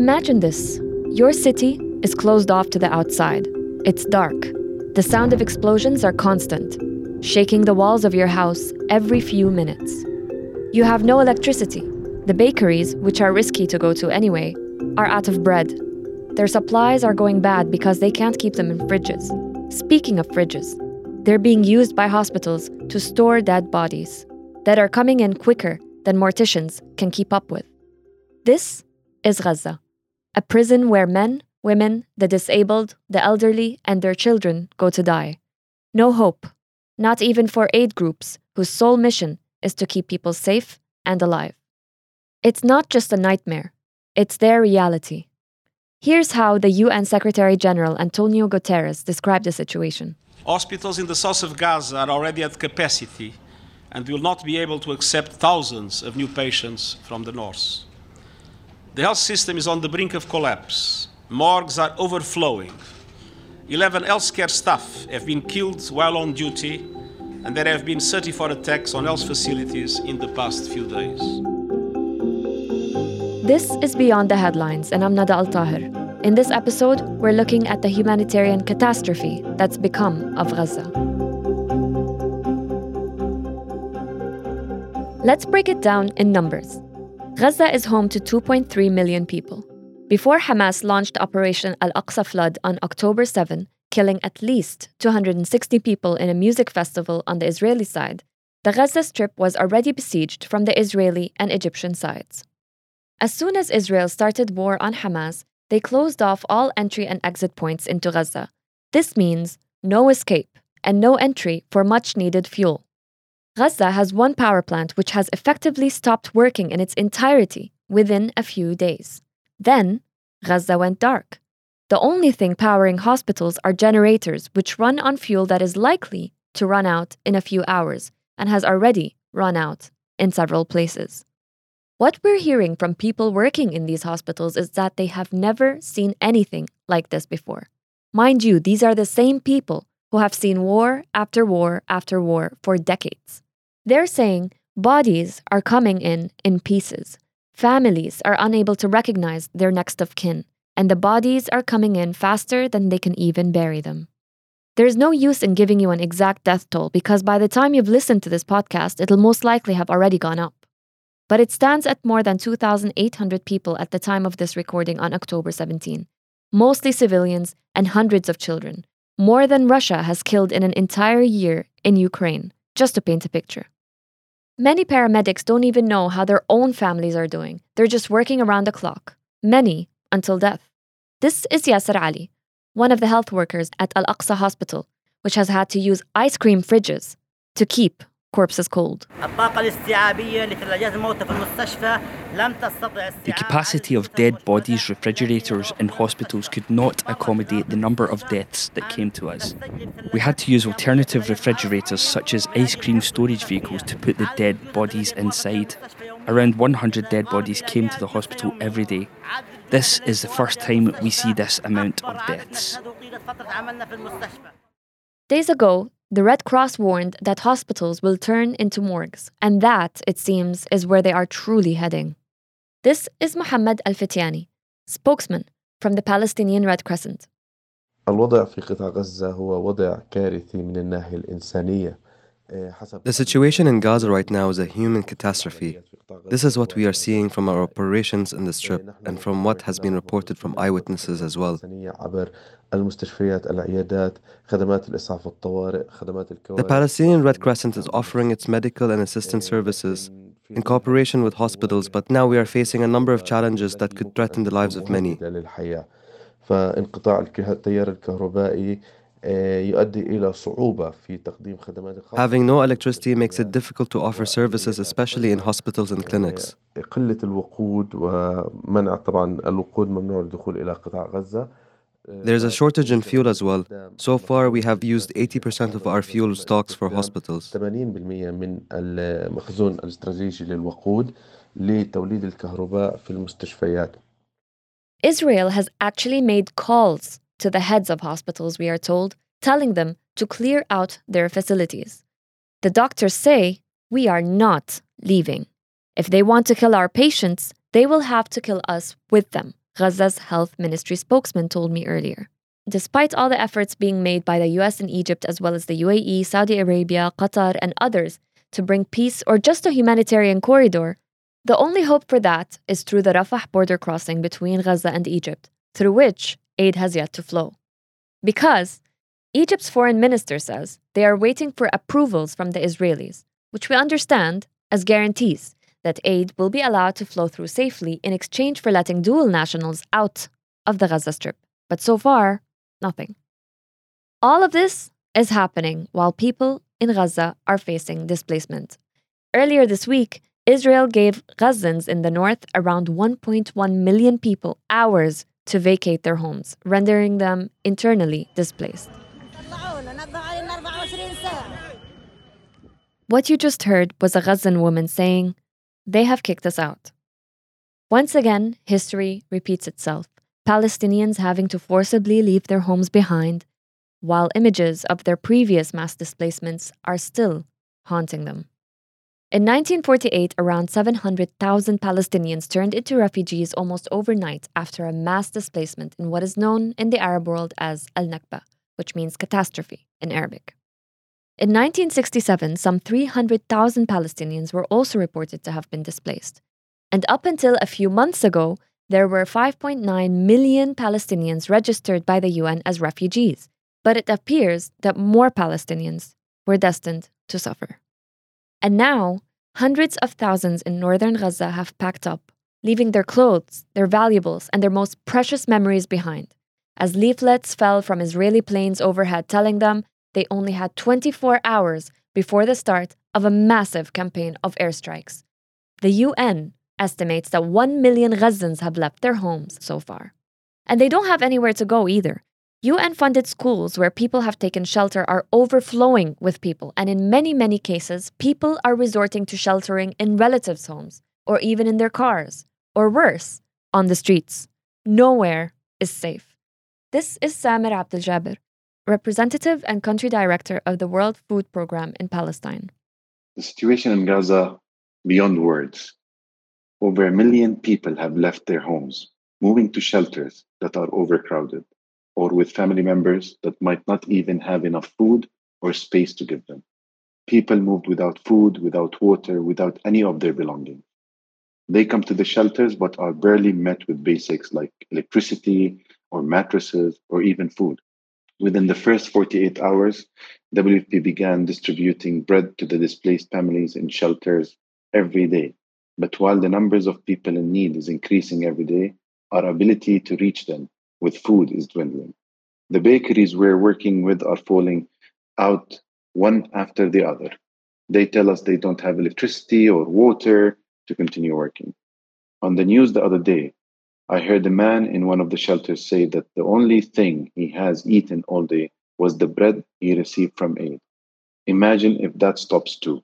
Imagine this your city is closed off to the outside. It's dark. The sound of explosions are constant, shaking the walls of your house every few minutes. You have no electricity. The bakeries, which are risky to go to anyway, are out of bread. Their supplies are going bad because they can't keep them in fridges. Speaking of fridges, they're being used by hospitals to store dead bodies that are coming in quicker than morticians can keep up with. This is Gaza, a prison where men, women, the disabled, the elderly, and their children go to die. No hope, not even for aid groups whose sole mission is to keep people safe and alive. It's not just a nightmare, it's their reality. Here's how the UN Secretary General Antonio Guterres described the situation. Hospitals in the south of Gaza are already at capacity and will not be able to accept thousands of new patients from the north. The health system is on the brink of collapse. Morgues are overflowing. 11 healthcare staff have been killed while on duty, and there have been 34 attacks on health facilities in the past few days. This is Beyond the Headlines, and I'm Nada AlTaher. In this episode, we're looking at the humanitarian catastrophe that's become of Gaza. Let's break it down in numbers. Gaza is home to 2.3 million people. Before Hamas launched Operation Al Aqsa Flood on October 7, killing at least 260 people in a music festival on the Israeli side, the Gaza Strip was already besieged from the Israeli and Egyptian sides. As soon as Israel started war on Hamas, they closed off all entry and exit points into Gaza. This means no escape and no entry for much needed fuel. Gaza has one power plant which has effectively stopped working in its entirety within a few days. Then, Gaza went dark. The only thing powering hospitals are generators, which run on fuel that is likely to run out in a few hours and has already run out in several places. What we're hearing from people working in these hospitals is that they have never seen anything like this before. Mind you, these are the same people who have seen war after war after war for decades. They're saying bodies are coming in in pieces, Families are unable to recognize their next of kin, and the bodies are coming in faster than they can even bury them. There's no use in giving you an exact death toll because by the time you've listened to this podcast, it'll most likely have already gone up. But it stands at more than 2,800 people at the time of this recording on October 17, mostly civilians and hundreds of children, more than Russia has killed in an entire year in Ukraine, just to paint a picture. Many paramedics don't even know how their own families are doing. They're just working around the clock, many until death. This is Yasser Ali, one of the health workers at Al Aqsa Hospital, which has had to use ice cream fridges to keep corpses cold. The capacity of dead bodies refrigerators in hospitals could not accommodate the number of deaths that came to us. We had to use alternative refrigerators such as ice cream storage vehicles to put the dead bodies inside. Around 100 dead bodies came to the hospital every day. This is the first time we see this amount of deaths. Days ago, the Red Cross warned that hospitals will turn into morgues, and that, it seems, is where they are truly heading. This is Mohammed Al Fitiani, spokesman from the Palestinian Red Crescent. الوضع في قطاع غزة هو وضع كارثي من الناحية الإنسانية the situation in Gaza right now is a human catastrophe. This is what we are seeing from our operations in the Strip and from what has been reported from eyewitnesses as well. The Palestinian Red Crescent is offering its medical and assistance services in cooperation with hospitals, but now we are facing a number of challenges that could threaten the lives of many. Having no electricity makes it difficult to offer services, especially in hospitals and clinics. There's a shortage in fuel as well. So far, we have used 80% of our fuel stocks for hospitals. Israel has actually made calls to the heads of hospitals, we are told, telling them to clear out their facilities. The doctors say, We are not leaving. If they want to kill our patients, they will have to kill us with them, Gaza's health ministry spokesman told me earlier. Despite all the efforts being made by the US and Egypt, as well as the UAE, Saudi Arabia, Qatar, and others to bring peace or just a humanitarian corridor, the only hope for that is through the Rafah border crossing between Gaza and Egypt, through which aid has yet to flow. Because Egypt's foreign minister says they are waiting for approvals from the Israelis, which we understand as guarantees that aid will be allowed to flow through safely in exchange for letting dual nationals out of the Gaza Strip. But so far, nothing. All of this is happening while people in Gaza are facing displacement. Earlier this week, Israel gave Gazans in the north around 1.1 million people hours to vacate their homes, rendering them internally displaced. What you just heard was a Gazan woman saying, They have kicked us out. Once again, history repeats itself. Palestinians having to forcibly leave their homes behind, while images of their previous mass displacements are still haunting them. In 1948, around 700,000 Palestinians turned into refugees almost overnight after a mass displacement in what is known in the Arab world as Al Nakba, which means catastrophe in Arabic. In 1967, some 300,000 Palestinians were also reported to have been displaced. And up until a few months ago, there were 5.9 million Palestinians registered by the UN as refugees. But it appears that more Palestinians were destined to suffer. And now, hundreds of thousands in northern Gaza have packed up, leaving their clothes, their valuables, and their most precious memories behind, as leaflets fell from Israeli planes overhead telling them they only had 24 hours before the start of a massive campaign of airstrikes. The UN estimates that 1 million Gazans have left their homes so far. And they don't have anywhere to go either. UN funded schools where people have taken shelter are overflowing with people, and in many, many cases, people are resorting to sheltering in relatives' homes, or even in their cars, or worse, on the streets. Nowhere is safe. This is Samer Abdel Jaber, representative and country director of the World Food Programme in Palestine. The situation in Gaza, beyond words. Over a million people have left their homes, moving to shelters that are overcrowded, or with family members that might not even have enough food or space to give them. People moved without food, without water, without any of their belongings. They come to the shelters but are barely met with basics like electricity or mattresses or even food. Within the first 48 hours, WFP began distributing bread to the displaced families in shelters every day. But while the numbers of people in need is increasing every day, our ability to reach them with food is dwindling. The bakeries we're working with are falling out one after the other. They tell us they don't have electricity or water to continue working. On the news the other day, I heard a man in one of the shelters say that the only thing he has eaten all day was the bread he received from aid. Imagine if that stops too.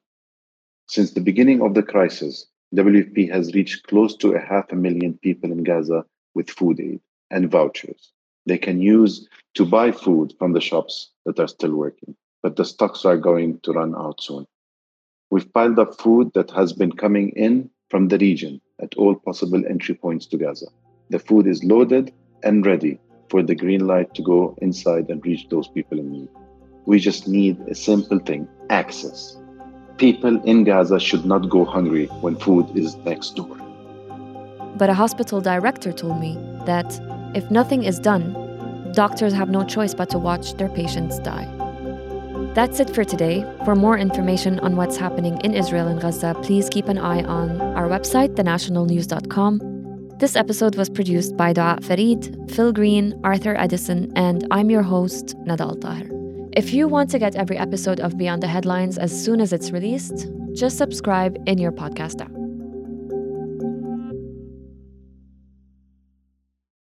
Since the beginning of the crisis, WFP has reached close to a half a million people in Gaza with food aid and vouchers they can use to buy food from the shops that are still working. But the stocks are going to run out soon. We've piled up food that has been coming in from the region at all possible entry points to Gaza. The food is loaded and ready for the green light to go inside and reach those people in need. We just need a simple thing access. People in Gaza should not go hungry when food is next door. But a hospital director told me that if nothing is done, doctors have no choice but to watch their patients die. That's it for today. For more information on what's happening in Israel and Gaza, please keep an eye on our website, thenationalnews.com this episode was produced by Dua Farid, Phil Green, Arthur Edison, and I'm your host, Nada AlTaher. If you want to get every episode of Beyond the Headlines as soon as it's released, just subscribe in your podcast app.